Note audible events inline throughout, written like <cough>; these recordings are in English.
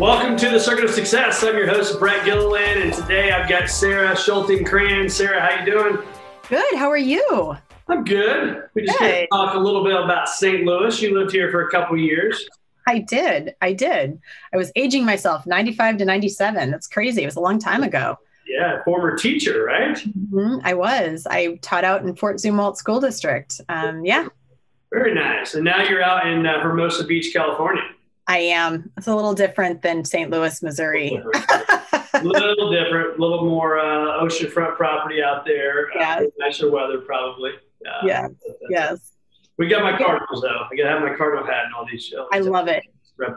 Welcome to the Circuit of Success. I'm your host, Brett Gilliland, and today I've got Sara Schulting Kranz. Sara, how you doing? Good. How are you? I'm good. We just to talk a little bit about St. Louis. You lived here for a couple years. I did. I did. I was aging myself, 95 to 97. That's crazy. It was a long time ago. Yeah, former teacher, right? Mm-hmm. I was. I taught out in Fort Zumwalt School District. Um, yeah. Very nice. And now you're out in uh, Hermosa Beach, California. I am. It's a little different than St. Louis, Missouri. a little different, a little more uh, oceanfront property out there. Yeah. Uh, nicer weather, probably. Uh, yeah. Yes. We got my Cardinals though. I gotta have my Cardinal hat and all these shows. I love it.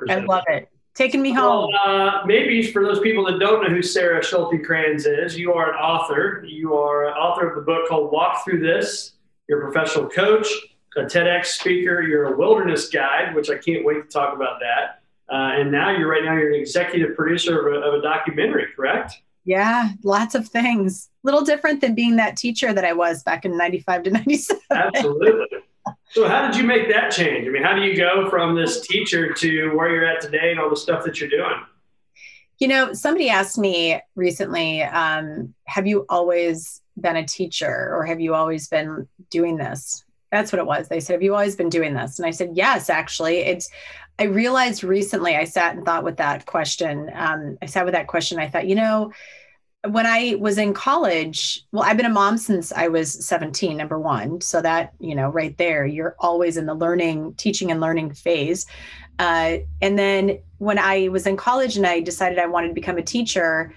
I love it. Taking me home. Well, uh, maybe for those people that don't know who Sara Schulte Kranz is, you are an author. You are an author of the book called Walk Through This. You're a professional coach, a TEDx speaker. You're a wilderness guide, which I can't wait to talk about that. Uh, and now you're right now you're an executive producer of a, of a documentary, correct? Yeah, lots of things. Little different than being that teacher that I was back in 95 to 97. Absolutely. So, how did you make that change? I mean, how do you go from this teacher to where you're at today and all the stuff that you're doing? You know, somebody asked me recently, um, have you always been a teacher or have you always been doing this? That's what it was. They said, Have you always been doing this? And I said, Yes, actually. It's, I realized recently, I sat and thought with that question. Um, I sat with that question. I thought, you know, when I was in college, well, I've been a mom since I was 17, number one. So that, you know, right there, you're always in the learning, teaching and learning phase. Uh, and then when I was in college and I decided I wanted to become a teacher,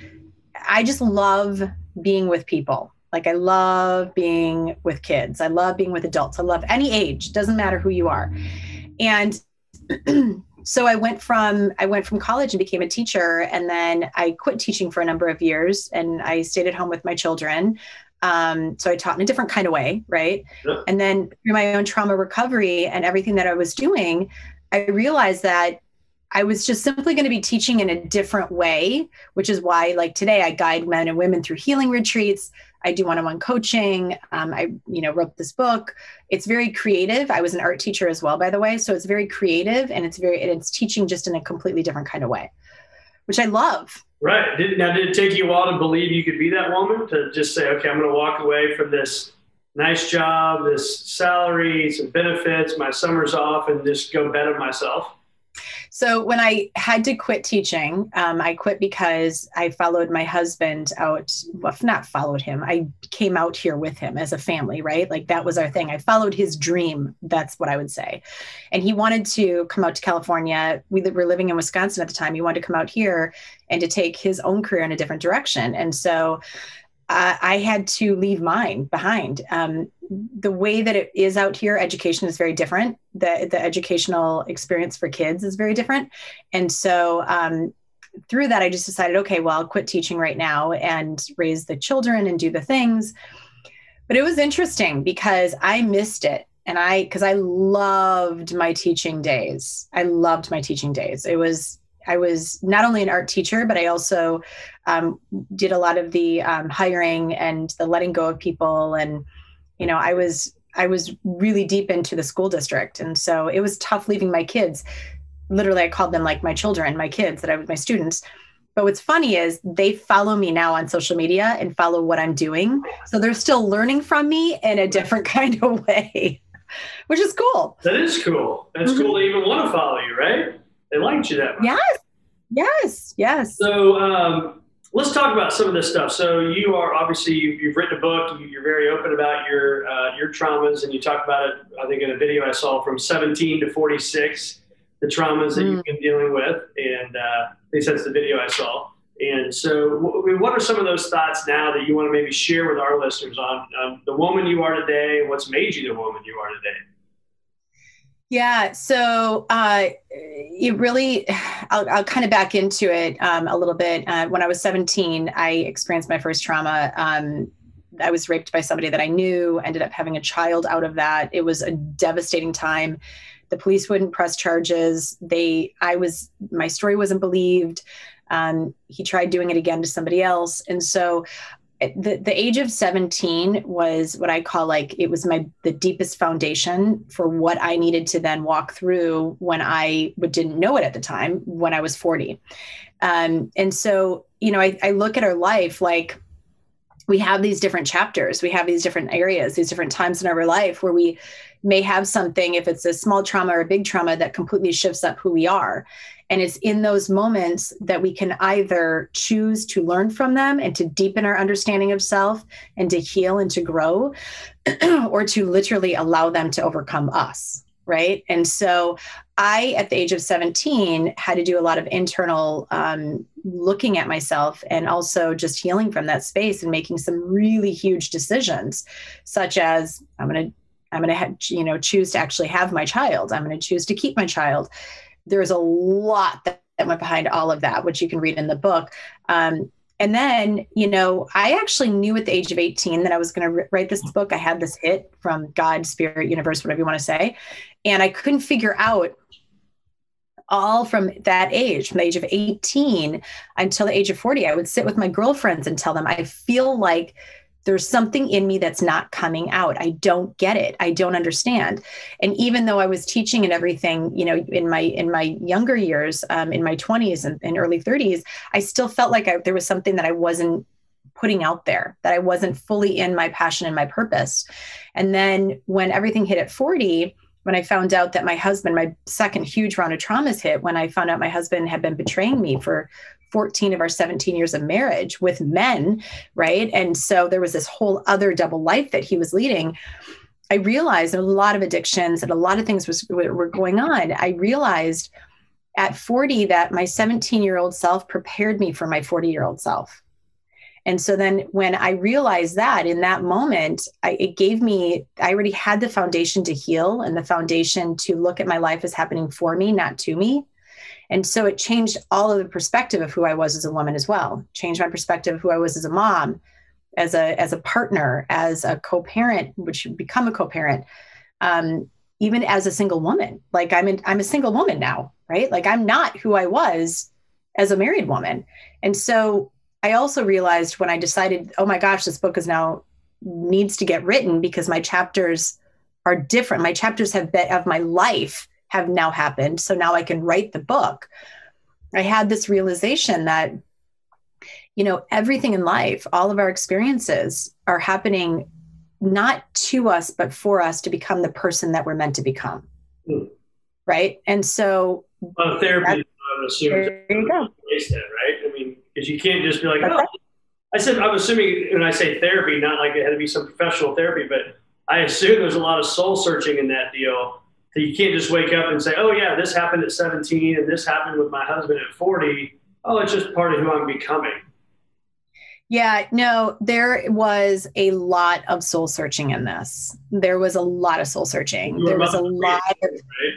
I just love being with people. Like I love being with kids. I love being with adults. I love any age, doesn't matter who you are. And <clears throat> so I went from I went from college and became a teacher, and then I quit teaching for a number of years, and I stayed at home with my children. Um, so I taught in a different kind of way, right? Yeah. And then through my own trauma recovery and everything that I was doing, I realized that I was just simply going to be teaching in a different way, which is why, like today, I guide men and women through healing retreats. I do one-on-one coaching. Um, I, you know, wrote this book. It's very creative. I was an art teacher as well, by the way. So it's very creative, and it's very, it's teaching just in a completely different kind of way, which I love. Right. Did, now, did it take you a while to believe you could be that woman? To just say, okay, I'm going to walk away from this nice job, this salary, some benefits, my summer's off, and just go better myself? So when I had to quit teaching, um, I quit because I followed my husband out. Well, not followed him. I came out here with him as a family, right? Like that was our thing. I followed his dream. That's what I would say. And he wanted to come out to California. We were living in Wisconsin at the time. He wanted to come out here and to take his own career in a different direction. And so uh, I had to leave mine behind. Um, the way that it is out here, education is very different. The the educational experience for kids is very different, and so um, through that, I just decided, okay, well, I'll quit teaching right now and raise the children and do the things. But it was interesting because I missed it and I because I loved my teaching days. I loved my teaching days. It was I was not only an art teacher, but I also um, did a lot of the um, hiring and the letting go of people. And, you know, I was, I was really deep into the school district. And so it was tough leaving my kids. Literally, I called them like my children, my kids that I was my students. But what's funny is they follow me now on social media and follow what I'm doing. So they're still learning from me in a different <laughs> kind of way, which is cool. That is cool. That's mm-hmm. cool to even want to follow you, right? They liked you that much. Yes. Yes. Yes. So, um, let's talk about some of this stuff. So you are obviously you, have written a book. You're very open about your uh, your traumas, and you talk about it. I think in a video I saw from 17 to 46, the traumas that you've mm. been dealing with, and uh, at least that's the video I saw. And so, what are some of those thoughts now that you want to maybe share with our listeners on, on the woman you are today? What's made you the woman you are today? Yeah, so uh, it really, I'll, I'll, kind of back into it um, a little bit. Uh, when I was 17, I experienced my first trauma. Um, I was raped by somebody that I knew, ended up having a child out of that. It was a devastating time. The police wouldn't press charges. They, I was, my story wasn't believed. Um, he tried doing it again to somebody else. And so the, the age of 17 was what I call like it was my the deepest foundation for what I needed to then walk through when I didn't know it at the time when I was 40. Um, and so, you know, I, I look at our life like we have these different chapters, we have these different areas, these different times in our life where we may have something, if it's a small trauma or a big trauma, that completely shifts up who we are. And it's in those moments that we can either choose to learn from them and to deepen our understanding of self and to heal and to grow, <clears throat> or to literally allow them to overcome us. Right. And so I, at the age of 17, had to do a lot of internal um, looking at myself and also just healing from that space and making some really huge decisions, such as I'm going to I'm going to ha- you know choose to actually have my child. I'm going to choose to keep my child there's a lot that, that went behind all of that, which you can read in the book. Um, and then, you know, I actually knew at the age of 18 that I was going to write this book. I had this hit from God, Spirit, Universe, whatever you want to say. And I couldn't figure out all from that age, from the age of 18 until the age of 40. I would sit with my girlfriends and tell them, I feel like there's something in me that's not coming out. I don't get it. I don't understand. And even though i was teaching and everything you know in my in my younger years um, in my 20s and, and early 30s i still felt like I, there was something that i wasn't putting out there that i wasn't fully in my passion and my purpose. And then when everything hit at 40 when I found out that my husband, my second huge round of traumas hit, when I found out my husband had been betraying me for 14 of our 17 years of marriage with men, right? And so there was this whole other double life that he was leading. I realized a lot of addictions and a lot of things was, were going on. I realized at 40 that my 17 year old self prepared me for my 40 year old self. And so then when I realized that in that moment, I, it gave me, I already had the foundation to heal and the foundation to look at my life as happening for me, not to me. And so it changed all of the perspective of who I was as a woman as well. Changed my perspective of who I was as a mom, as a as a partner, as a co-parent, which become a co-parent, um, even as a single woman. Like I'm in, I'm a single woman now, right? Like I'm not who I was as a married woman. And so I also realized when I decided, oh my gosh, this book is now needs to get written because my chapters are different. My chapters have been of my life have now happened. So now I can write the book. I had this realization that, you know, everything in life, all of our experiences are happening not to us, but for us to become the person that we're meant to become. Mm. Right. And so, well, therapy, I'm assuming, there you go. That, right? I mean, because you can't just be like, oh, I said, I'm assuming when I say therapy, not like it had to be some professional therapy, but I assume there's a lot of soul searching in that deal you can't just wake up and say, oh, yeah, this happened at 17 and this happened with my husband at 40. Oh, it's just part of who I'm becoming. Yeah, no, there was a lot of soul searching in this. There was a lot of soul searching. There was a lot of, right?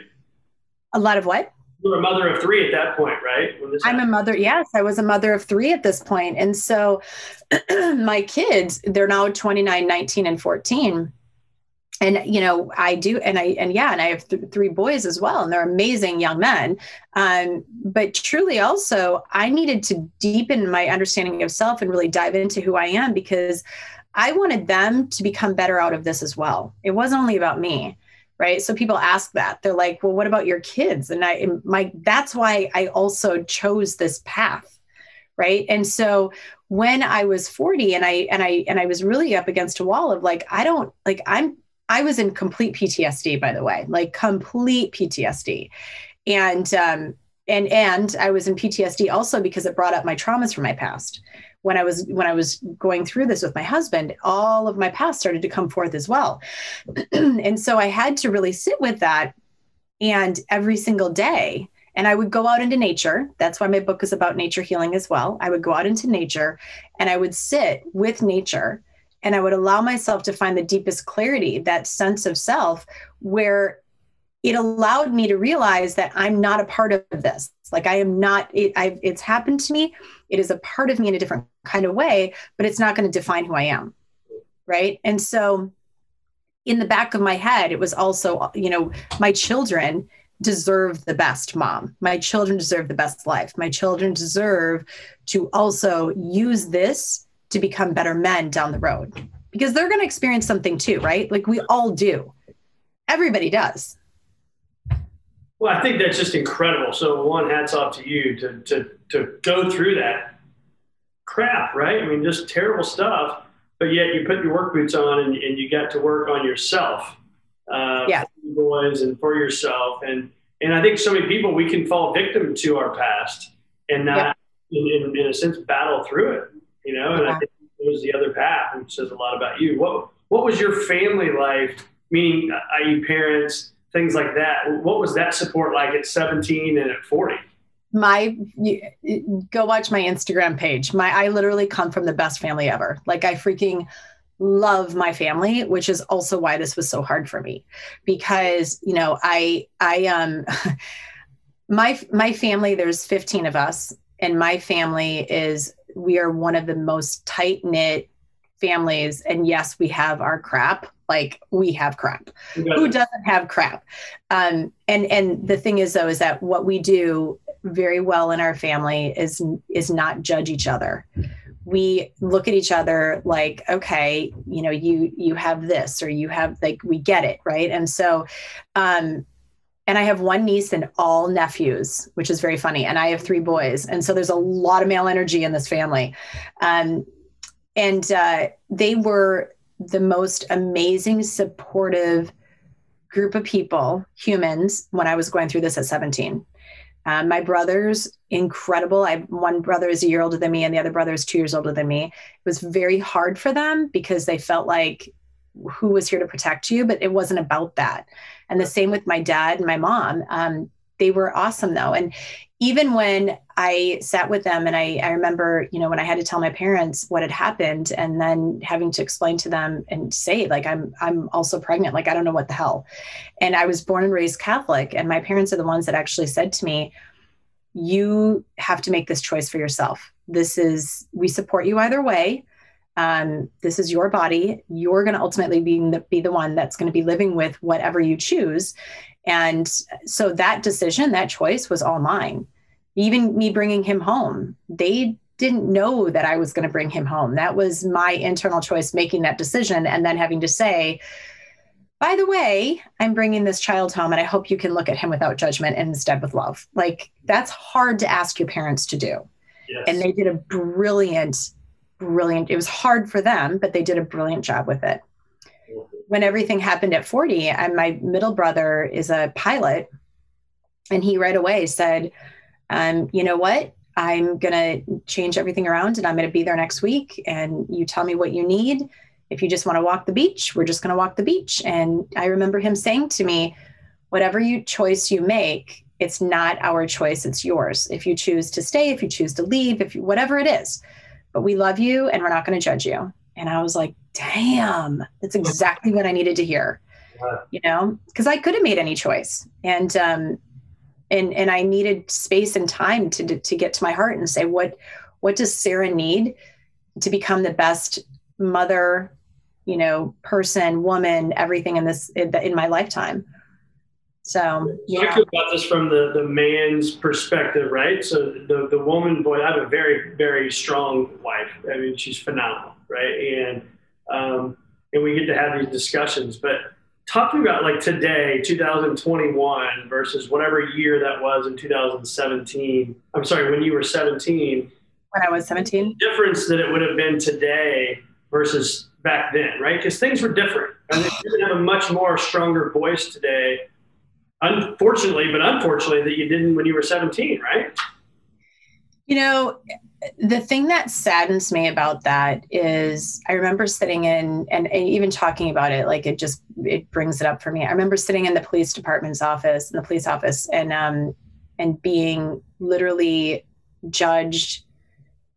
a lot of what? You were a mother of three at that point, right? I'm happened. a mother. Yes, I was a mother of three at this point. And so <clears throat> my kids, they're now 29, 19, and 14 and you know i do and i and yeah and i have th- three boys as well and they're amazing young men. Um, but truly also i needed to deepen my understanding of self and really dive into who i am because i wanted them to become better out of this as well. It wasn't only about me right? So people ask that. They're like well what about your kids? And i and my that's why i also chose this path right? And so when i was 40 and i and i and i was really up against a wall of like i don't like i'm I was in complete PTSD, by the way, like complete PTSD. And um, and and I was in PTSD also because it brought up my traumas from my past. When I was when I was going through this with my husband, all of my past started to come forth as well. <clears throat> and so I had to really sit with that and every single day and I would go out into nature. That's why my book is about nature healing as well. I would go out into nature and I would sit with nature and I would allow myself to find the deepest clarity, that sense of self, where it allowed me to realize that I'm not a part of this. Like I am not, it, it's happened to me. It is a part of me in a different kind of way, but it's not going to define who I am. Right. And so in the back of my head, it was also, you know, my children deserve the best mom. My children deserve the best life. My children deserve to also use this to become better men down the road because they're going to experience something too, right? Like we all do. Everybody does. Well, I think that's just incredible. So one hats off to you to to to go through that crap, right? I mean, just terrible stuff, but yet you put your work boots on and, and you got to work on yourself uh, yeah. boys and for yourself. And, and I think so many people, we can fall victim to our past and not, yeah. in, in, in, a sense, battle through it, you know, and yeah. I think it was the other path, which says a lot about you. What, what was your family life, meaning, you parents, things like that? What was that support like at 17 and at 40? my go watch my instagram page my i literally come from the best family ever like i freaking love my family which is also why this was so hard for me because you know i i um <laughs> my my family there's 15 of us and my family is we are one of the most tight knit families and yes we have our crap. Like we have crap. Who doesn't have crap? Um and and the thing is though is that what we do very well in our family is is not judge each other. We look at each other like okay you know you you have this or you have like we get it right? And so um and I have one niece and all nephews, which is very funny. And I have three boys, and so there's a lot of male energy in this family. Um, and uh, they were the most amazing, supportive group of people, humans, when I was going through this at 17. Um, my brothers, incredible. I one brother is a year older than me, and the other brother is two years older than me. It was very hard for them because they felt like who was here to protect you, but it wasn't about that. And the same with my dad and my mom. Um, they were awesome though, and even when I sat with them, and I, I remember, you know, when I had to tell my parents what had happened, and then having to explain to them and say, like, I'm I'm also pregnant, like I don't know what the hell. And I was born and raised Catholic, and my parents are the ones that actually said to me, "You have to make this choice for yourself. This is we support you either way." Um, this is your body. You're going to ultimately be the, be the one that's going to be living with whatever you choose. And so that decision, that choice was all mine. Even me bringing him home, they didn't know that I was going to bring him home. That was my internal choice making that decision and then having to say, by the way, I'm bringing this child home and I hope you can look at him without judgment and instead with love. Like that's hard to ask your parents to do. Yes. And they did a brilliant, brilliant, it was hard for them, but they did a brilliant job with it when everything happened at 40, and my middle brother is a pilot, and he right away said, um, you know what? I'm going to change everything around and I'm going to be there next week. And you tell me what you need. If you just want to walk the beach, we're just going to walk the beach. And I remember him saying to me, whatever you choice you make, it's not our choice, it's yours. If you choose to stay, if you choose to leave, if you, whatever it is, but we love you and we're not going to judge you. And I was like, damn, that's exactly what I needed to hear. You know, because I could have made any choice. And um and and I needed space and time to to get to my heart and say what what does Sara need to become the best mother, you know, person, woman, everything in this in, in my lifetime. So, yeah. Talk about this from the, the man's perspective, right? So the, the woman, boy, I have a very, very strong wife. I mean, she's phenomenal right? And um, and we get to have these discussions. But talking about like today, 2021 versus whatever year that was in 2017. I'm sorry, when you were 17. When I was 17. Difference that it would have been today versus back then, right? Because things were different. I mean, you have a much more stronger voice today unfortunately, but unfortunately, that you didn't when you were 17, right? You know, the thing that saddens me about that is I remember sitting in and, and, even talking about it, like it just it brings it up for me. I remember sitting in the police department's office, in the police office, and um and being literally judged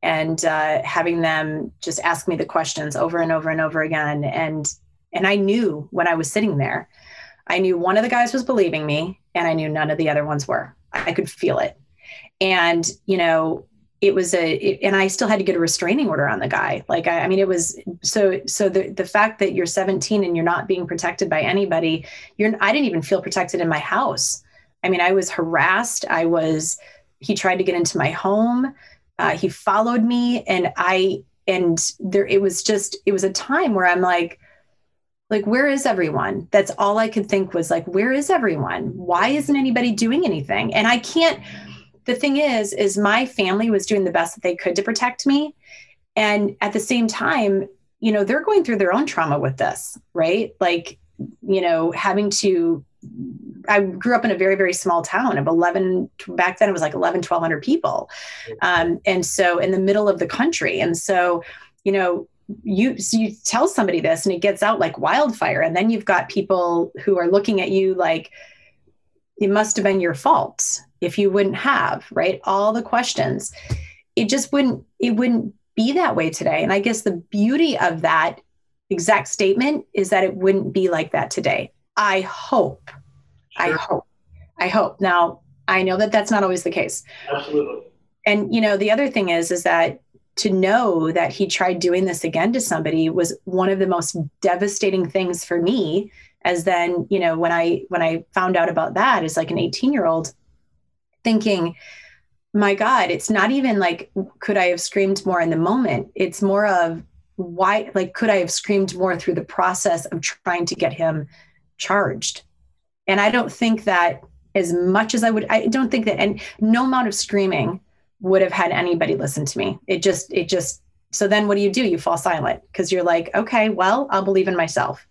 and uh, having them just ask me the questions over and over and over again. And and I knew when I was sitting there, I knew one of the guys was believing me, and I knew none of the other ones were. I could feel it. And you know, it was a it, and i still had to get a restraining order on the guy like I, I, mean it was so so the the fact that you're 17 and you're not being protected by anybody you're i didn't even feel protected in my house i mean i was harassed i was he tried to get into my home uh, he followed me and i and there it was just it was a time where i'm like like where is everyone? That's all i could think was like where is everyone? Why isn't anybody doing anything? And i can't the thing is is my family was doing the best that they could to protect me. And at the same time you know they're going through their own trauma with this right? Like you know having to i grew up in a very very small town of 11 back then it was like 11 1200 people. Um, and so in the middle of the country. And so you know you so you tell somebody this and it gets out like wildfire. And then you've got people who are looking at you like it must have been your fault if you wouldn't have right? All the questions. It just wouldn't it wouldn't be that way today. And i guess the beauty of that exact statement is that it wouldn't be like that today. I hope sure. i hope i hope. Now i know that that's not always the case. Absolutely. And you know the other thing is is that to know that he tried doing this again to somebody was one of the most devastating things for me as then you know when i when i found out about that as like an 18 year old thinking, my God, it's not even like, could I have screamed more in the moment? It's more of why, like, could I have screamed more through the process of trying to get him charged? And I don't think that as much as I would, I don't think that, and no amount of screaming would have had anybody listen to me. It just, it just, so then what do you do? You fall silent because you're like, okay, well, I'll believe in myself.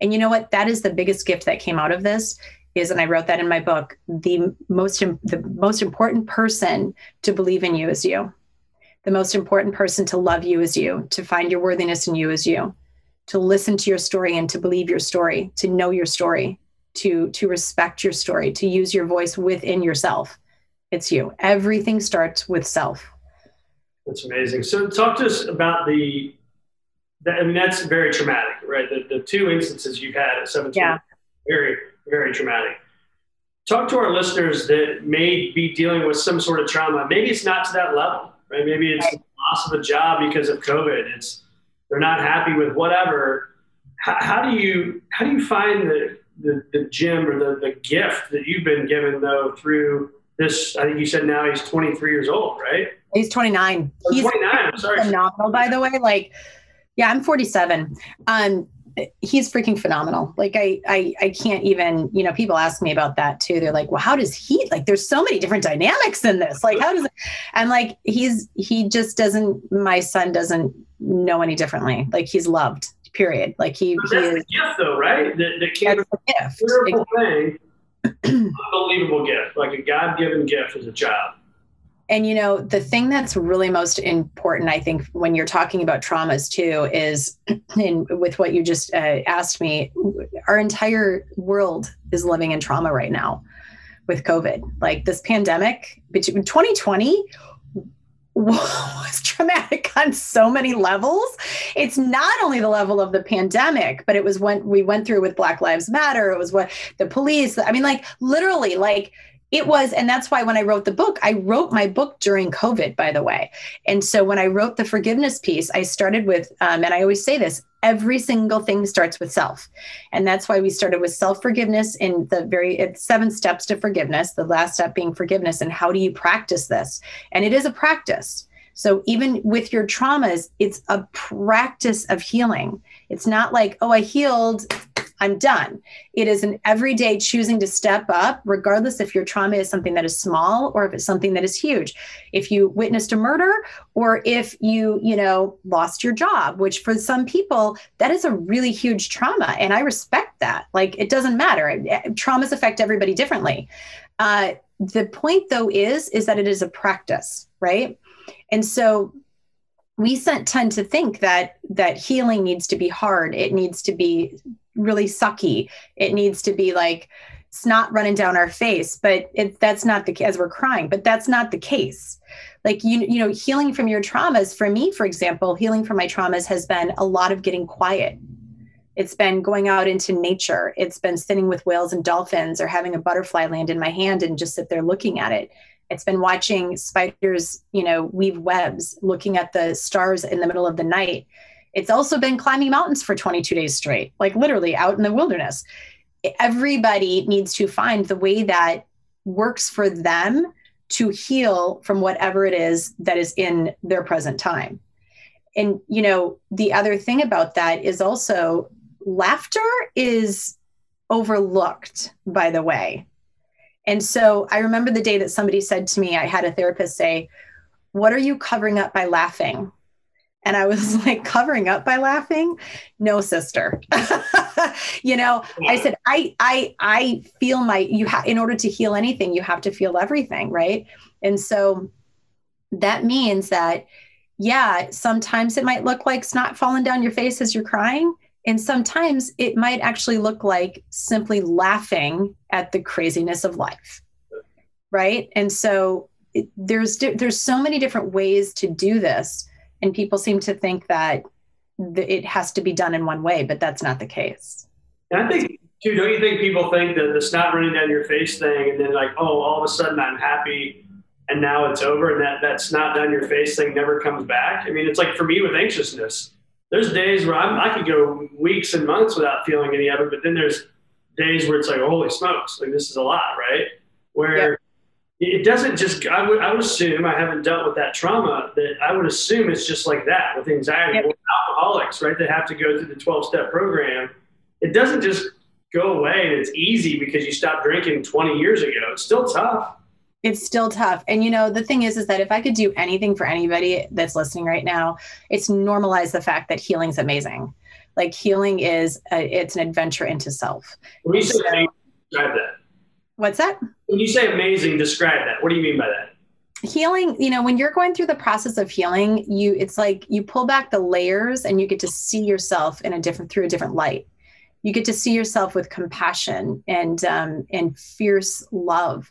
And you know what? That is the biggest gift that came out of this is and i wrote that in my book the most the most important person to believe in you is you the most important person to love you is you to find your worthiness in you is you to listen to your story and to believe your story to know your story to to respect your story to use your voice within yourself it's you everything starts with self that's amazing so talk to us about the I mean, that's very traumatic, right? The, the two instances you've had at 17, yeah. very very traumatic. Talk to our listeners that may be dealing with some sort of trauma. Maybe it's not to that level, right? Maybe it's right. loss of a job because of COVID. It's they're not happy with whatever. How, how do you how do you find the, the, the gem or the, the gift that you've been given though through this? I think you said now he's 23 years old, right? He's 29. Oh, he's 29. I'm sorry. Phenomenal, by the way. Like, yeah, I'm 47. Um, he's freaking phenomenal. Like I, I, I can't even, you know, people ask me about that too. They're like, well, how does he like, there's so many different dynamics in this. Like, how does it, and like, he's, he just doesn't, my son doesn't know any differently. Like he's loved period. Like he, that's he is, gift though, right? The, the gift. Beautiful thing. Unbelievable gift. Like a God-given gift as a child. And you know, the thing that's really most important, I think, when you're talking about traumas too, is <clears throat> in with what you just uh, asked me, our entire world is living in trauma right now with COVID. Like this pandemic, between 2020 <laughs> was traumatic on so many levels. It's not only the level of the pandemic, but it was when we went through with Black Lives Matter. It was what the police, I mean, like literally, like it was and that's why when i wrote the book i wrote my book during covid by the way. And so when i wrote the forgiveness piece i started with um, and i always say this every single thing starts with self. And that's why we started with self forgiveness in the very seven steps to forgiveness the last step being forgiveness and how do you practice this? And it is a practice. So even with your traumas it's a practice of healing. It's not like oh i healed I'm done. It is an everyday choosing to step up, regardless if your trauma is something that is small or if it's something that is huge. If you witnessed a murder or if you, you know, lost your job, which for some people, that is a really huge trauma. And I respect that. Like it doesn't matter. Traumas affect everybody differently. Uh, the point though is, is that it is a practice, right? And so we tend to think that that healing needs to be hard it needs to be really sucky. It needs to be like snot running down our face, but it, that's not the as we're crying. But that's not the case. Like you, you know, healing from your traumas. For me, for example, healing from my traumas has been a lot of getting quiet. It's been going out into nature. It's been sitting with whales and dolphins, or having a butterfly land in my hand and just sit there looking at it. It's been watching spiders, you know, weave webs, looking at the stars in the middle of the night it's also been climbing mountains for 22 days straight, like literally out in the wilderness. Everybody needs to find the way that works for them to heal from whatever it is that is in their present time. And, you know, the other thing about that is also laughter is overlooked, by the way. And so I remember the day that somebody said to me, I had a therapist say, What are you covering up by laughing? And I was <laughs> like covering up by laughing. No, sister. <laughs> you know, I said, I, I, I feel my, you have, in order to heal anything, you have to feel everything. Right. And so that means that, yeah, sometimes it might look like snot falling down your face as you're crying. And sometimes it might actually look like simply laughing at the craziness of life. Right. And so it, there's, there's so many different ways to do this and people seem to think that it has to be done in one way, but that's not the case. And I think, too, don't you think people think that the snot running down your face thing, and then like, oh, all of a sudden I'm happy, and now it's over, and that that snot down your face thing never comes back. I mean, it's like for me with anxiousness. There's days where I'm, I could go weeks and months without feeling any of it, but then there's days where it's like, holy smokes, like this is a lot, right? Where it doesn't just I would, I would assume i haven't dealt with that trauma that i would assume it's just like that with anxiety. Yep. alcoholics right that have to go through the 12-step program. It doesn't just go away and it's easy because you stopped drinking 20 years ago. It's still tough. It's still tough. And you know the thing is is that if i could do anything for anybody that's listening right now it's normalize the fact that healing's amazing. Like healing is a, it's an adventure into self. When you say that, describe that. What's that when you say amazing, describe that. What do you mean by that? healing you know when you're going through the process of healing you it's like you pull back the layers and you get to see yourself in a different through a different light you get to see yourself with compassion and um, and fierce love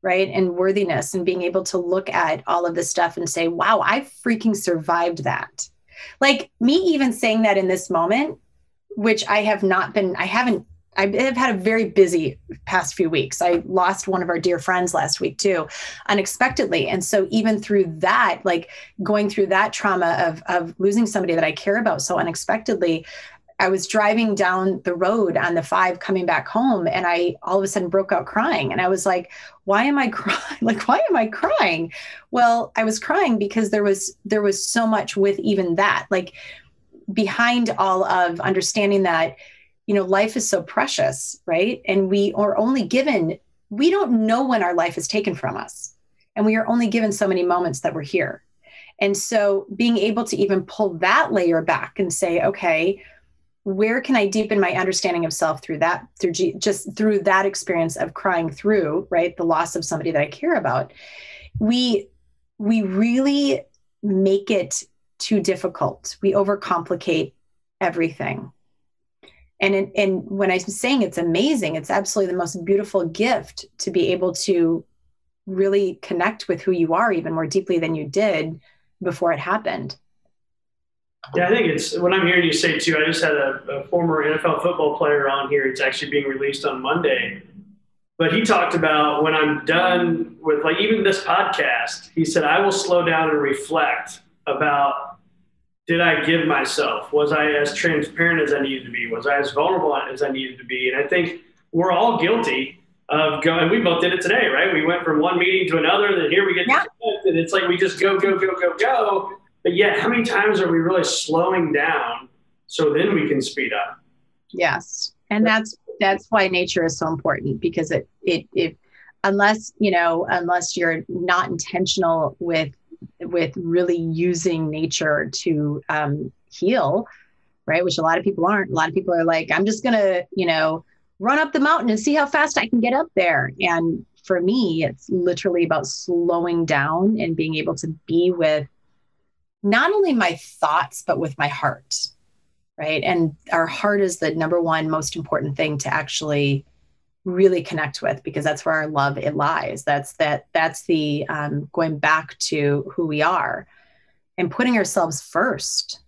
right and worthiness and being able to look at all of this stuff and say wow i freaking survived that like me even saying that in this moment which i have not been i haven't I have had a very busy past few weeks. I lost one of our dear friends last week too, unexpectedly. And so even through that, like going through that trauma of of losing somebody that I care about so unexpectedly, I was driving down the road on the five coming back home and I all of a sudden broke out crying. And I was like, why am I crying? <laughs> Like, why am I crying? Well, I was crying because there was there was so much with even that. Like behind all of understanding that you know life is so precious right? And we are only given we don't know when our life is taken from us. And we are only given so many moments that we're here. And so being able to even pull that layer back and say okay where can i deepen my understanding of self through that through G, just through that experience of crying through right? The loss of somebody that i care about. We we really make it too difficult. We overcomplicate everything and and when i'm saying it's amazing it's absolutely the most beautiful gift to be able to really connect with who you are even more deeply than you did before it happened. Yeah i think it's what i'm hearing you say too i just had a, a former nfl football player on here. It's actually being released on monday. But he talked about when i'm done with like even this podcast he said i will slow down and reflect about did I give myself? Was I as transparent as I needed to be? Was I as vulnerable as I needed to be? And I think we're all guilty of going. We both did it today, right? We went from one meeting to another, and then here we get, yeah. and it's like we just go, go, go, go, go. But yet, how many times are we really slowing down so then we can speed up? Yes. and that's that's why nature is so important because it it it unless you know unless you're not intentional with with really using nature to um, heal right? Which a lot of people aren't. A lot of people are like i'm just gonna you know run up the mountain and see how fast i can get up there. And for me it's literally about slowing down and being able to be with not only my thoughts but with my heart right? And our heart is the number one most important thing to actually really connect with because that's where our love it lies. That's that that's the um, going back to who we are and putting ourselves first.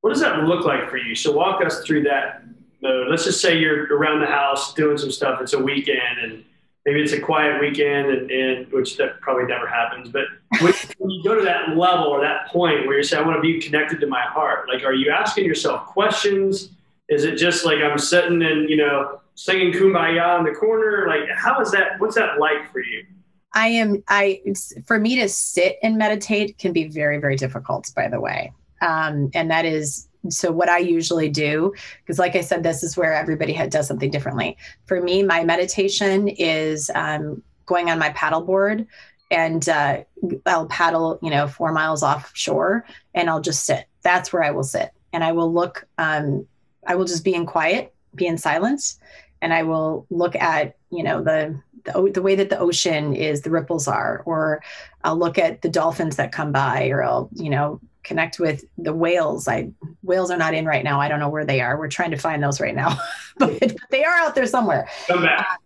What does that look like for you? So walk us through that mode. Let's just say you're around the house doing some stuff. It's a weekend and maybe it's a quiet weekend and, and which that probably never happens but when, when you go to that level or that point where you say i want to be connected to my heart like are you asking yourself questions? Is it just like i'm sitting and you know singing kumbaya in the corner like how is that what's that like for you? I am i for me to sit and meditate can be very very difficult by the way. Um, and that is so what i usually do because like i said this is where everybody does something differently. For me my meditation is um, going on my paddleboard and uh, i'll paddle you know four miles offshore and i'll just sit. That's where i will sit. And i will look um, i will just be in quiet be in silence and I will look at you know the, the the way that the ocean is, the ripples are, or I'll look at the dolphins that come by, or I'll you know connect with the whales. I whales are not in right now. I don't know where they are. We're trying to find those right now, but, <laughs> but they are out there somewhere. Come back. Uh,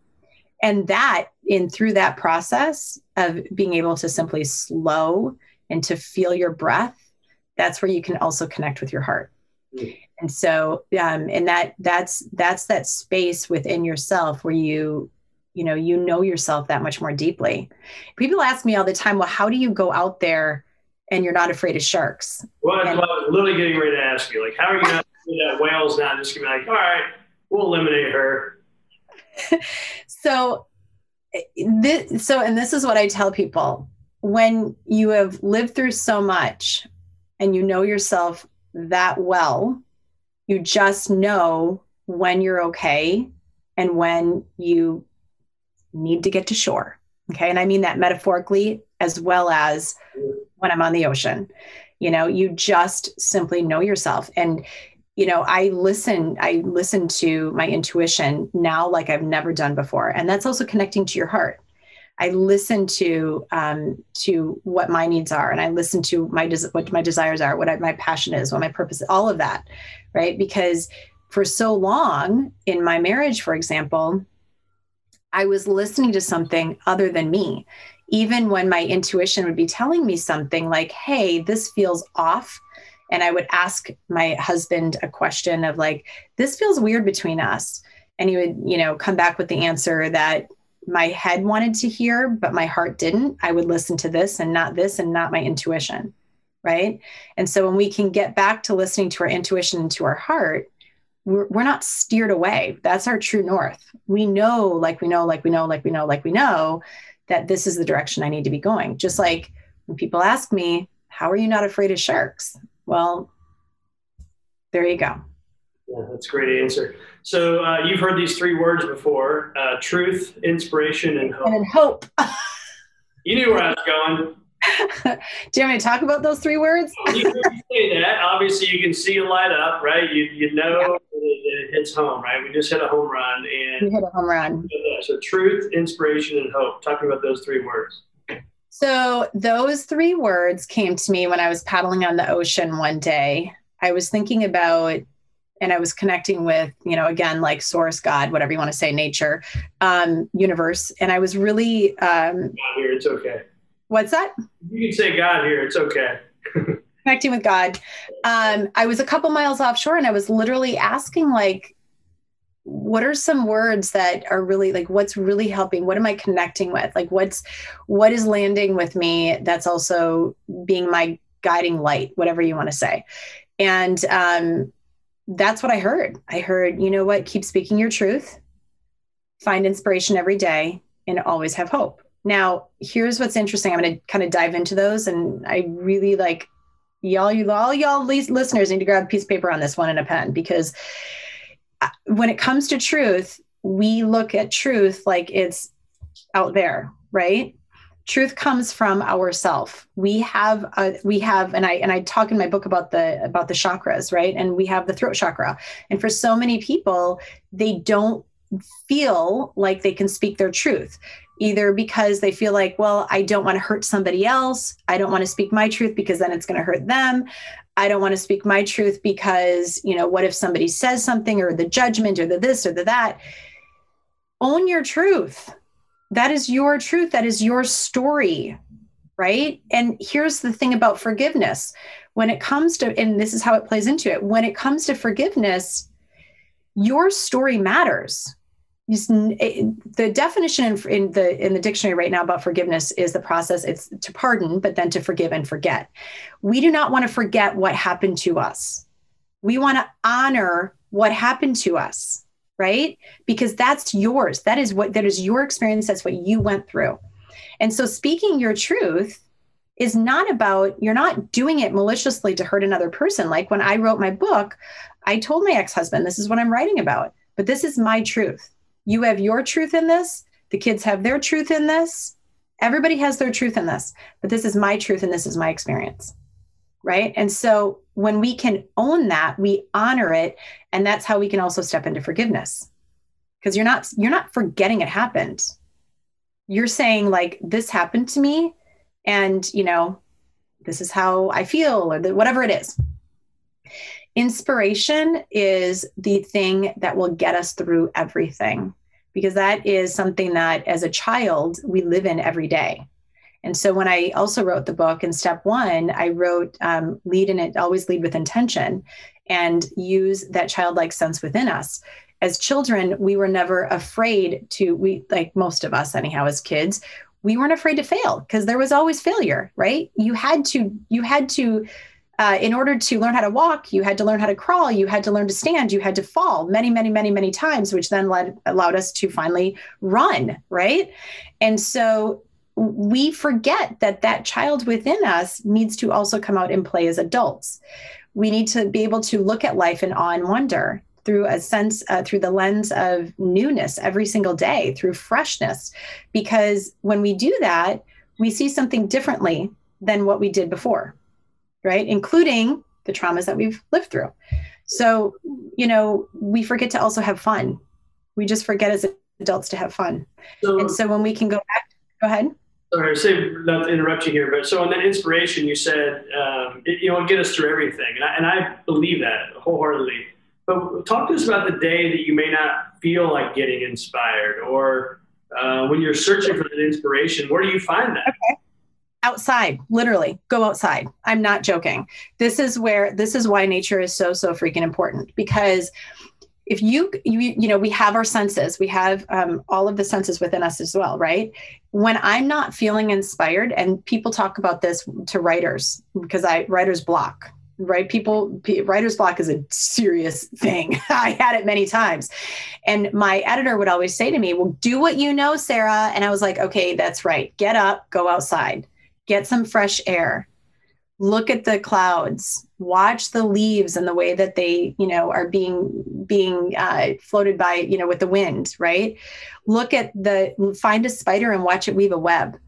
and that in through that process of being able to simply slow and to feel your breath, that's where you can also connect with your heart. Mm and so um, and that that's that's that space within yourself where you you know you know yourself that much more deeply. People ask me all the time well how do you go out there and you're not afraid of sharks? Well, and, well i was literally getting ready to ask you like how are you not that whales not? Just gonna be like all right we'll eliminate her. <laughs> So this so and this is what i tell people. When you have lived through so much and you know yourself that well you just know when you're okay and when you need to get to shore. Okay. And I mean that metaphorically as well as when I'm on the ocean. You know, you just simply know yourself. And, you know, I listen, I listen to my intuition now like I've never done before. And that's also connecting to your heart. I listen to um, to what my needs are, and I listen to my des- what my desires are, what I, my passion is, what my purpose, is, all of that, right? Because for so long in my marriage, for example, I was listening to something other than me, even when my intuition would be telling me something like, "Hey, this feels off." And I would ask my husband a question of like, "This feels weird between us." And he would, you know, come back with the answer that my head wanted to hear, but my heart didn't, I would listen to this and not this and not my intuition. Right. And so when we can get back to listening to our intuition and to our heart, we're, we're not steered away. That's our true north. We know, like we know, like we know, like we know, like we know that this is the direction I need to be going. Just like when people ask me, How are you not afraid of sharks? Well, there you go. Yeah, that's a great answer. So uh, you've heard these three words before: uh, truth, inspiration, and hope. And hope. <laughs> you knew where I was going. Do you want me to talk about those three words? you say that. Obviously, you can see a light up, right? You you know yeah. it, it, hits home, right? We just hit a home run, and we hit a home run. So truth, inspiration, and hope. Talking about those three words. So those three words came to me when I was paddling on the ocean one day. I was thinking about and I was connecting with, you know, again, like source, God, whatever you want to say, nature, um, universe. And I was really. Um, God here, it's okay. What's that? You can say God here, it's okay. <laughs> connecting with God. Um, I was a couple miles offshore and I was literally asking, like, what are some words that are really like what's really helping what am i connecting with like what's what is landing with me that's also being my guiding light whatever you want to say and um that's what I heard. I heard, you know what, keep speaking your truth, find inspiration every day, and always have hope. Now, here's what's interesting. I'm going to kind of dive into those, and I really like y'all, you all y'all listeners need to grab a piece of paper on this one and a pen because uh, when it comes to truth, we look at truth like it's out there, right? Truth comes from ourself. We have a, we have, and I and I talk in my book about the about the chakras, right? And we have the throat chakra. And for so many people, they don't feel like they can speak their truth either because they feel like, well, I don't want to hurt somebody else. I don't want to speak my truth because then it's going to hurt them. I don't want to speak my truth because, you know, what if somebody says something or the judgment or the this or the that? Own your truth. That is your truth. That is your story. Right. And here's the thing about forgiveness when it comes to, and this is how it plays into it, when it comes to forgiveness, your story matters the definition in, in, the in the dictionary right now about forgiveness is the process it's to pardon but then to forgive and forget we do not want to forget what happened to us we want to honor what happened to us right because that's yours that is what that is your experience that's what you went through and so speaking your truth is not about you're not doing it maliciously to hurt another person like when i wrote my book i told my ex-husband this is what i'm writing about but this is my truth you have your truth in this. The kids have their truth in this. Everybody has their truth in this, but this is my truth and this is my experience. Right. And so when we can own that, we honor it. And that's how we can also step into forgiveness. Because you're not you're not forgetting it happened. You're saying like this happened to me and you know this is how I feel or the, whatever it is. Inspiration is the thing that will get us through everything because that is something that as a child we live in every day. And so when I also wrote the book in step one, I wrote um, lead in it, always lead with intention and use that childlike sense within us. As children, we were never afraid to, we like most of us, anyhow, as kids, we weren't afraid to fail because there was always failure, right? You had to, you had to uh, in order to learn how to walk, you had to learn how to crawl, you had to learn to stand, you had to fall many, many, many, many times, which then led, allowed us to finally run, right? And so we forget that that child within us needs to also come out and play as adults. We need to be able to look at life in awe and wonder through a sense, uh, through the lens of newness every single day, through freshness. Because when we do that, we see something differently than what we did before right? Including the traumas that we've lived through. So, you know, we forget to also have fun. We just forget as adults to have fun. So, and so when we can go back, go ahead. Sorry, say not to interrupt you here, but so on that inspiration, you said um, it, you know get us through everything, and I, and I believe that wholeheartedly. But talk to us about the day that you may not feel like getting inspired, or uh, when you're searching for that inspiration. Where do you find that? Okay outside literally go outside i'm not joking this is where this is why nature is so so freaking important because if you you, you know we have our senses. We have um, all of the senses within us as well right? When i'm not feeling inspired and people talk about this to writers because i writer's block right? People writer's block is a serious thing. <laughs> I had it many times. And my editor would always say to me well do what you know Sara. And i was like okay that's right. Get up go outside. Get some fresh air look at the clouds watch the leaves and the way that they you know are being being uh, floated by you know with the wind right? Look at the find a spider and watch it weave a web.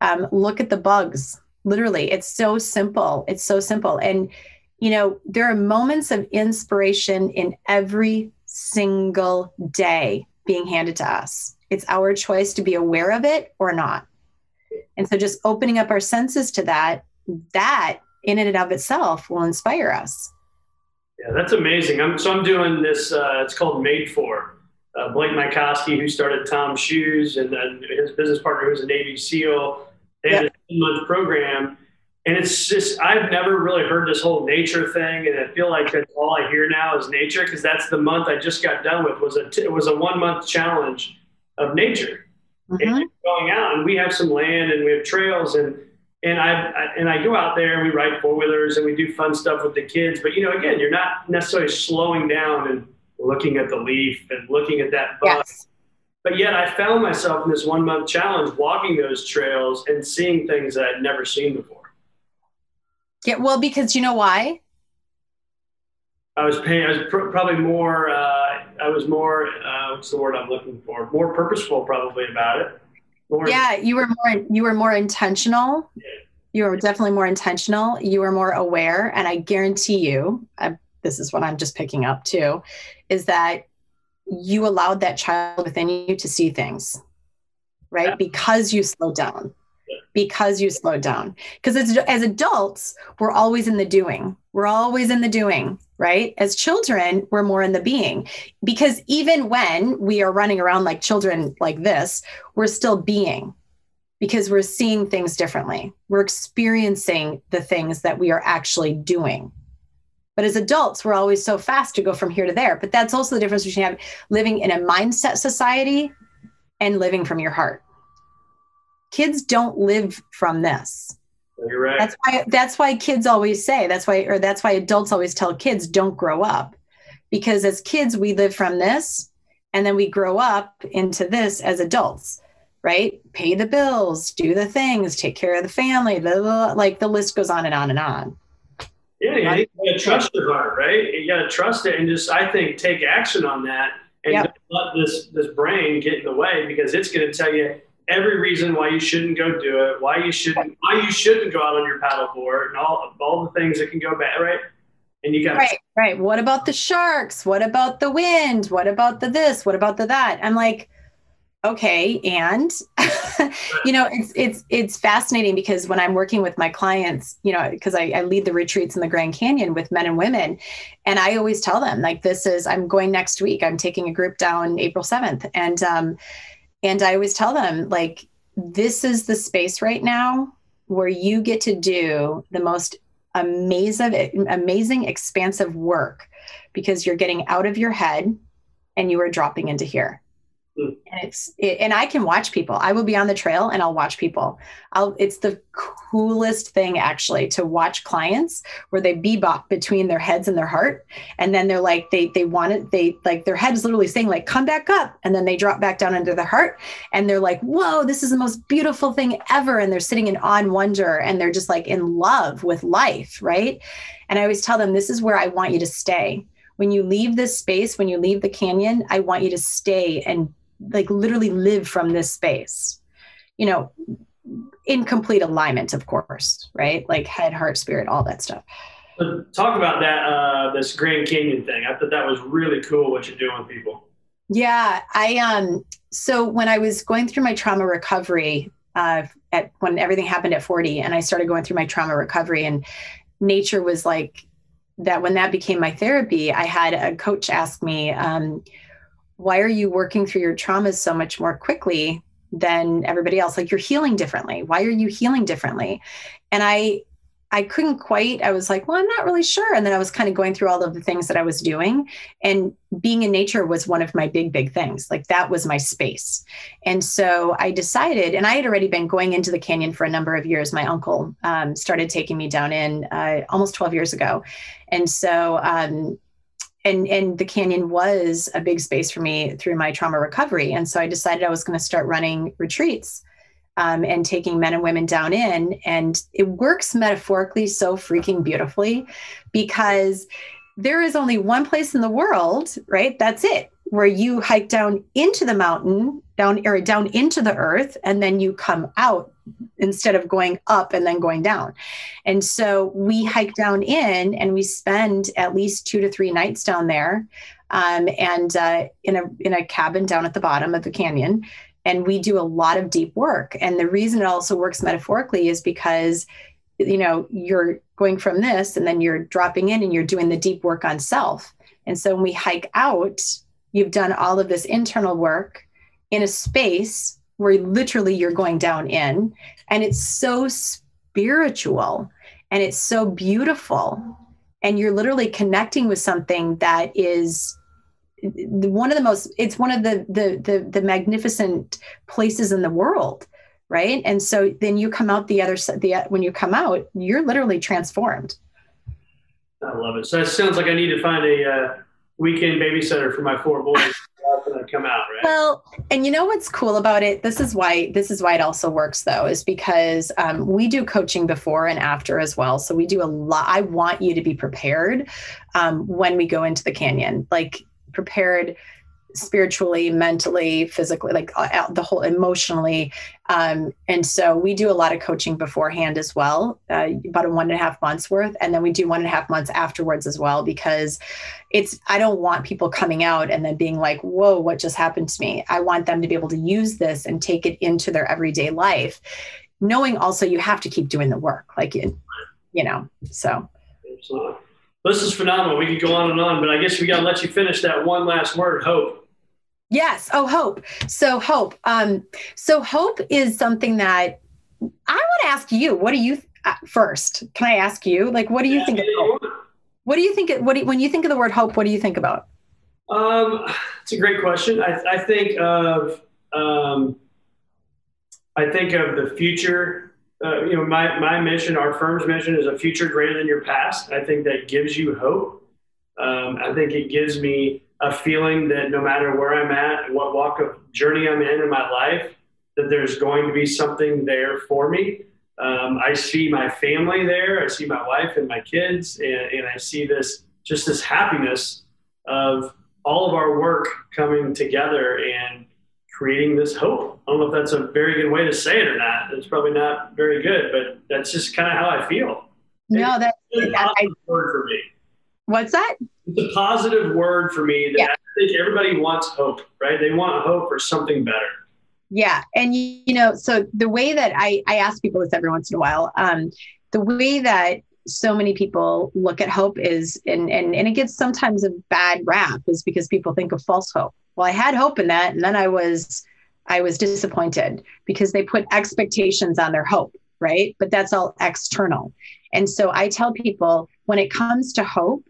Um, look at the bugs literally. It's so simple. It's so simple. And you know there are moments of inspiration in every single day being handed to us. It's our choice to be aware of it or not. And so just opening up our senses to that, that in and of itself will inspire us. Yeah, that's amazing. I'm, so I'm doing this, uh, it's called Made For. Uh, Blake Mycoskie, who started Tom Shoes, and then his business partner, who's a Navy SEAL, they had a 10 month program. And it's just, I've never really heard this whole nature thing. And I feel like that's all I hear now is nature because that's the month I just got done with was a, t- it was a one month challenge of nature mm-hmm. and going out and we have some land and we have trails and and I, I, and I go out there and we ride four wheelers and we do fun stuff with the kids. But you know, again, you're not necessarily slowing down and looking at the leaf and looking at that bus. Yes. But yet, I found myself in this one month challenge walking those trails and seeing things that I'd never seen before. Yeah, well, because you know why? I was paying. I was pr- probably more. Uh, I was more uh, what's the word I'm looking for? More purposeful, probably about it. More yeah, you were more you were more intentional. You were definitely more intentional. You were more aware, and I guarantee you, I, this is what I'm just picking up too, is that you allowed that child within you to see things, right? Yeah. Because you slowed down because you slowed down. Because as, as adults, we're always in the doing. We're always in the doing, right? As children, we're more in the being. Because even when we are running around like children like this, we're still being because we're seeing things differently. We're experiencing the things that we are actually doing. But as adults, we're always so fast to go from here to there. But that's also the difference between living in a mindset society and living from your heart kids don't live from this. You're right. That's why that's why kids always say that's why or that's why adults always tell kids don't grow up. Because as kids we live from this and then we grow up into this as adults, right? Pay the bills, do the things, take care of the family, blah, blah, blah. like the list goes on and on and on. Yeah, you, you gotta trust your heart, right? You gotta trust it and just I think take action on that and yep. let this this brain get in the way because it's gonna tell you every reason why you shouldn't go do it, why you shouldn't why you shouldn't go out on your paddleboard, and all all the things that can go bad, right? And you got right, right. What about the sharks? What about the wind? What about the this? What about the that? I'm like, okay, and <laughs> you know, it's it's it's fascinating because when I'm working with my clients, you know, because I, I lead the retreats in the Grand Canyon with men and women, and I always tell them like, this is I'm going next week. I'm taking a group down April 7th, and um, and I always tell them, like, this is the space right now where you get to do the most amazing, amazing, expansive work because you're getting out of your head and you are dropping into here and it's it, and i can watch people. I will be on the trail and i'll watch people. I'll it's the coolest thing actually to watch clients where they bebop between their heads and their heart. And then they're like they they want it they like their head is literally saying like come back up. And then they drop back down into their heart. And they're like whoa this is the most beautiful thing ever. And they're sitting in awe and wonder. And they're just like in love with life right? And i always tell them this is where i want you to stay. When you leave this space, when you leave the canyon, I want you to stay and like literally live from this space you know in complete alignment of course right? Like head heart spirit all that stuff. So talk about that uh this grand canyon thing. I thought that was really cool what you're doing with people. Yeah i um so when i was going through my trauma recovery uh at when everything happened at 40 and i started going through my trauma recovery and nature was like that when that became my therapy i had a coach ask me um, why are you working through your traumas so much more quickly than everybody else? Like you're healing differently. Why are you healing differently? And i i couldn't quite i was like well i'm not really sure. And then i was kind of going through all of the things that i was doing and being in nature was one of my big big things. Like that was my space. And so i decided and i had already been going into the canyon for a number of years. My uncle um, started taking me down in uh, almost 12 years ago. And so um, and and the canyon was a big space for me through my trauma recovery. And so i decided i was going to start running retreats um, and taking men and women down in. And it works metaphorically so freaking beautifully because there is only one place in the world right that's it where you hike down into the mountain down or down into the earth and then you come out instead of going up and then going down. And so we hike down in and we spend at least two to three nights down there um, and uh, in a in a cabin down at the bottom of the canyon. And we do a lot of deep work. And the reason it also works metaphorically is because you know you're going from this and then you're dropping in and you're doing the deep work on self. And so when we hike out, you've done all of this internal work in a space where literally you're going down in and it's so spiritual and it's so beautiful and you're literally connecting with something that is one of the most it's one of the the the, the magnificent places in the world right? And so then you come out the other side the when you come out you're literally transformed. I love it. So it sounds like i need to find a uh, weekend babysitter for my four boys come out, right? Well, and you know what's cool about it? This is why this is why it also works though, is because um, we do coaching before and after as well. So we do a lot. I want you to be prepared um, when we go into the canyon. Like prepared spiritually, mentally, physically, like uh, the whole emotionally. Um, and so we do a lot of coaching beforehand as well, uh, about a one and a half months worth. And then we do one and a half months afterwards as well, because it's, I don't want people coming out and then being like, whoa, what just happened to me? I want them to be able to use this and take it into their everyday life, knowing also you have to keep doing the work, like, you know, so. Absolutely. This is phenomenal. We could go on and on, but I guess we got to let you finish that one last word, hope. Yes. Oh, hope. So hope. Um, so hope is something that I want to ask you. What do you uh, first? Can I ask you? Like, what do you think? Of hope? What do you think? What do you, when you think of the word hope? What do you think about? Um, it's a great question. I, I think of um, I think of the future. Uh, you know, my my mission, our firm's mission, is a future greater than your past. I think that gives you hope. Um, I think it gives me a feeling that no matter where I'm at, what walk of journey I'm in in my life, that there's going to be something there for me. Um, I see my family there. I see my wife and my kids, and, and I see this just this happiness of all of our work coming together and creating this hope. I don't know if that's a very good way to say it or not. It's probably not very good, but that's just kind of how I feel. No, that's a word for me. What's that? It's a positive word for me that yeah. I think everybody wants hope, right? They want hope for something better. Yeah. And, you know, so the way that I, I ask people this every once in a while, um, the way that so many people look at hope is, and, and, and it gets sometimes a bad rap is because people think of false hope. Well, I had hope in that. And then I was, I was disappointed because they put expectations on their hope, right? But that's all external. And so I tell people when it comes to hope,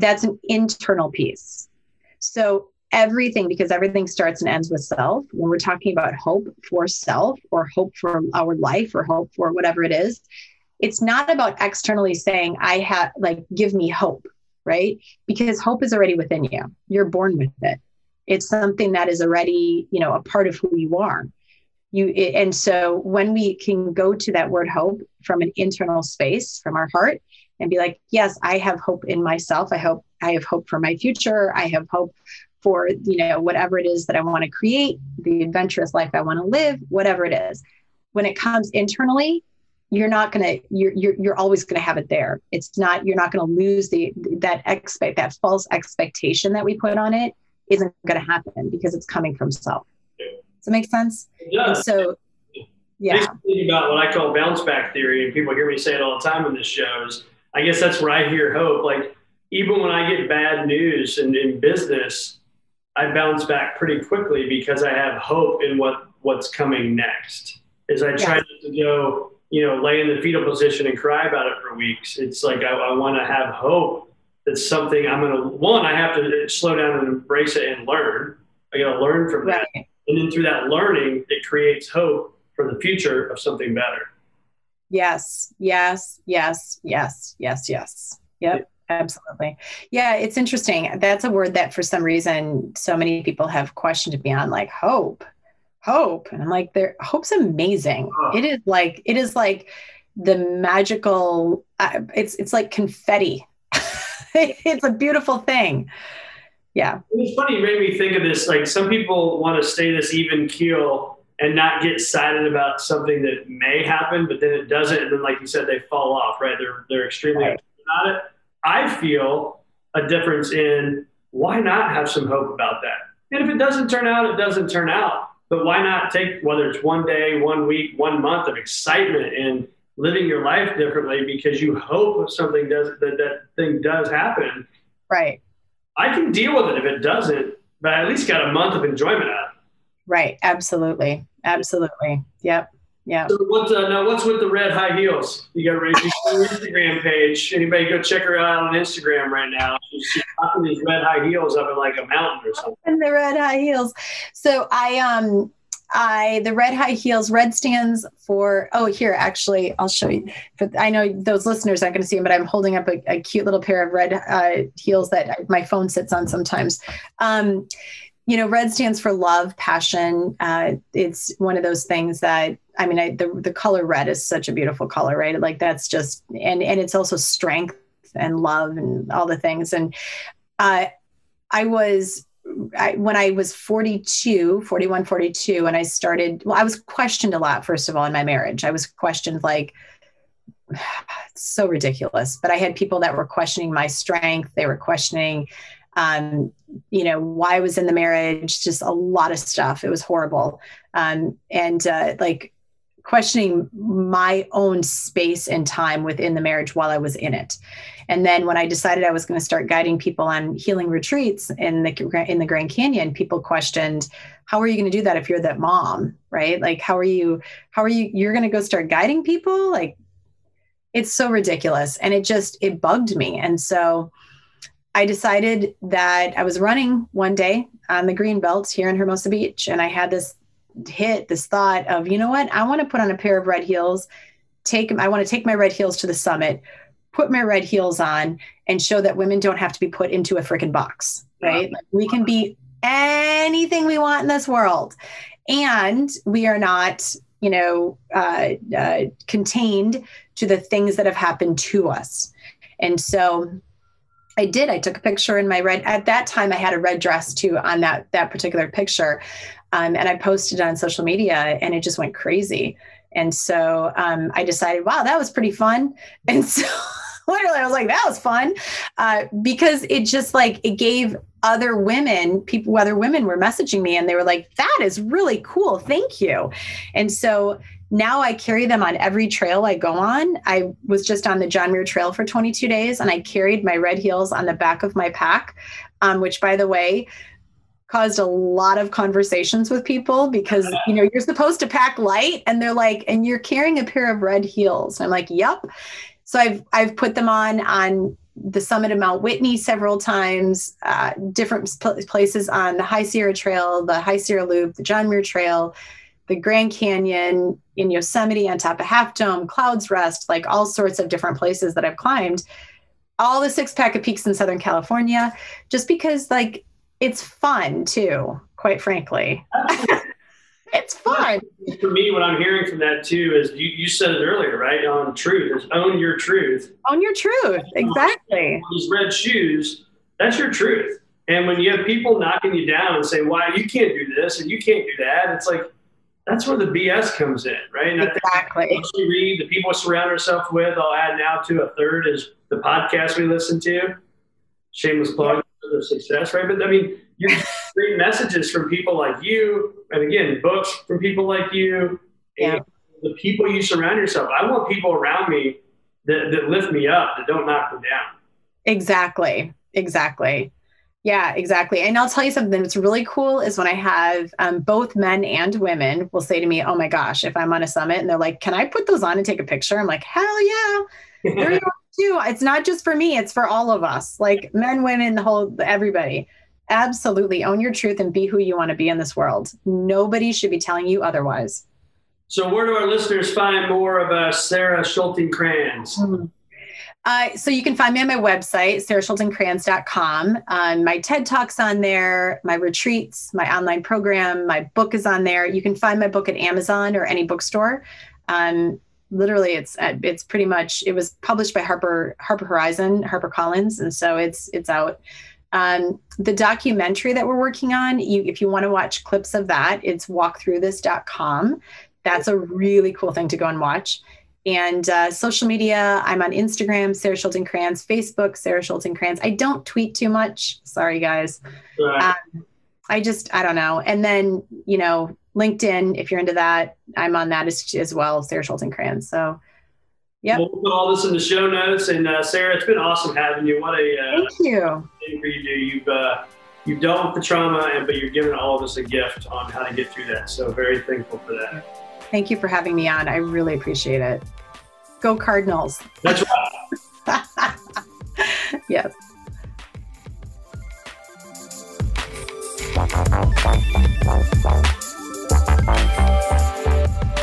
that's an internal piece. So everything, because everything starts and ends with self, when we're talking about hope for self or hope for our life or hope for whatever it is, it's not about externally saying, I have, like, give me hope, right? Because hope is already within you. You're born with it. It's something that is already, you know, a part of who you are. You, and so when we can go to that word hope from an internal space, from our heart, and be like, yes, I have hope in myself. I hope I have hope for my future. I have hope for, you know, whatever it is that I want to create, the adventurous life I want to live, whatever it is. When it comes internally, you're not going to you're, you're you're always going to have it there it's not you're not going to lose the that expect that false expectation that we put on it isn't going to happen because it's coming from self does it make sense yeah so yeah thinking about what i call bounce back theory and people hear me say it all the time in this show is I guess that's where I hear hope. Like even when I get bad news in, in business, I bounce back pretty quickly because I have hope in what what's coming next. As I try to go, you know, lay in the fetal position and cry about it for weeks. It's like I, I want to have hope that something I'm going to one. I have to slow down and embrace it and learn. I got to learn from right. that, and then through that learning, it creates hope for the future of something better. Yes, yes, yes, yes, yes, yes. Yep, absolutely. Yeah, it's interesting. That's a word that for some reason so many people have questioned me on, like hope, hope. And I'm like, there hope's amazing. Oh. It is like, it is like the magical, uh, it's it's like confetti. <laughs> it's a beautiful thing. Yeah. It's funny, you made me think of this. Like some people want to stay this even keel and not get excited about something that may happen, but then it doesn't, and then like you said, they fall off. Right? They're they're extremely right. about it. I feel a difference in why not have some hope about that. And if it doesn't turn out, it doesn't turn out. But why not take whether it's one day, one week, one month of excitement and living your life differently because you hope something does that that thing does happen. Right. I can deal with it if it doesn't, but I at least got a month of enjoyment out of it. Right. Absolutely. Absolutely. Yep. Yeah. So what's uh, now? What's with the red high heels? You got to your <laughs> Instagram page. Anybody go check her out on Instagram right now? She's rocking these red high heels up in like a mountain or something. And the red high heels. So I um I the red high heels. Red stands for oh here actually I'll show you. But I know those listeners aren't going to see them, but I'm holding up a, a cute little pair of red uh, heels that my phone sits on sometimes. Um, you know, red stands for love, passion. Uh, it's one of those things that I mean, I, the the color red is such a beautiful color, right? Like that's just and and it's also strength and love and all the things. And uh, I was I, when I was 42, 41, 42, and I started, well, I was questioned a lot, first of all, in my marriage. I was questioned like, <sighs> so ridiculous. But I had people that were questioning my strength. They were questioning, um, you know, why I was in the marriage, just a lot of stuff. It was horrible. Um, and uh, like questioning my own space and time within the marriage while I was in it. And then when I decided I was going to start guiding people on healing retreats in the in the Grand Canyon, people questioned, "How are you going to do that if you're that mom, right? Like, how are you? How are you? You're going to go start guiding people? Like, it's so ridiculous." And it just it bugged me, and so I decided that I was running one day on the green belt here in Hermosa Beach, and I had this hit, this thought of, you know what? I want to put on a pair of red heels. Take I want to take my red heels to the summit put my red heels on and show that women don't have to be put into a freaking box, right? Like we can be anything we want in this world. And we are not, you know, uh, uh, contained to the things that have happened to us. And so I did. I took a picture in my red. At that time, I had a red dress too on that that particular picture, um, and I posted on social media, and it just went crazy. And so um, I decided, wow, that was pretty fun. <laughs> And so literally, I was like, that was fun uh, because it just like it gave other women, people, other women were messaging me and they were like, that is really cool. Thank you. And so now I carry them on every trail I go on. I was just on the John Muir Trail for 22 days and I carried my red heels on the back of my pack, um, which, by the way, caused a lot of conversations with people because <laughs> you know you're supposed to pack light and they're like and you're carrying a pair of red heels and i'm like yep so I've I've put them on on the summit of Mount Whitney several times, uh, different places on the High Sierra Trail, the High Sierra Loop, the John Muir Trail, the Grand Canyon, in Yosemite, on top of Half Dome, Clouds Rest, like all sorts of different places that I've climbed. All the six pack of peaks in Southern California, just because like it's fun too, quite frankly. <laughs> it's fun. For me, what I'm hearing from that too is you, you said it earlier, right? On truth, is own your truth. Own your truth, exactly. These red shoes, that's your truth. And when you have people knocking you down and say, "Why you can't do this and you can't do that," it's like that's where the BS comes in, right? And exactly. I think we read, the people we surround ourselves with, I'll add now to a third is the podcast we listen to. Shameless plug for the success, right? But I mean, you <laughs> great messages from people like you, and again, books from people like you, yeah. the people you surround yourself. I want people around me that, that lift me up, that don't knock me down. Exactly. Exactly. Yeah, exactly. And I'll tell you something that's really cool is when I have um, both men and women will say to me, Oh my gosh, if I'm on a summit and they're like, Can I put those on and take a picture? I'm like, Hell yeah. There you <laughs> too. It's not just for me, it's for all of us, like men, women, the whole everybody. Absolutely. Own your truth and be who you want to be in this world. Nobody should be telling you otherwise. So, where do our listeners find more of uh, Sara Schulting Kranz? Mm-hmm. Uh, so you can find me on my website, saraschultingkranz.com. Um, my TED Talk's on there, my retreats, my online program, my book is on there. You can find my book at Amazon or any bookstore. Um, literally, it's uh, it's pretty much it was published by Harper Harper Horizon, Harper Collins, and so it's it's out. Um, the documentary that we're working on, you, if you want to watch clips of that, it's walkthroughthis.com. That's a really cool thing to go and watch. And uh, social media, I'm on Instagram, Sara Schulting Kranz, Facebook, Sara Schulting Kranz. I don't tweet too much. Sorry, guys. Right. Um, I just, I don't know. And then, you know, LinkedIn, if you're into that, I'm on that as, as well, Sara Schulting Kranz. So yeah. We'll put all this in the show notes. And uh, Sara, it's been awesome having you. What a uh, thank you. Thing for you do. You've uh, you've dealt with the trauma, and but you're giving all of us a gift on how to get through that. So very thankful for that. Thank you for having me on. I really appreciate it. Go Cardinals. That's right. <laughs> yes.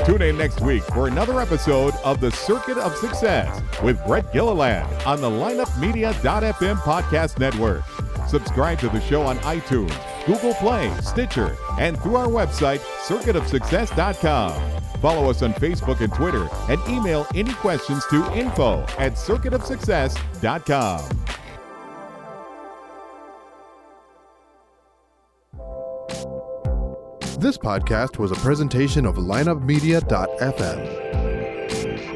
Tune in next week for another episode of The Circuit of Success with Brett Gilliland on the lineupmedia.fm podcast network. Subscribe to the show on iTunes, Google Play, Stitcher, and through our website, circuitofsuccess.com. Follow us on Facebook and Twitter and email any questions to info at circuitofsuccess.com. This podcast was a presentation of lineupmedia.fm.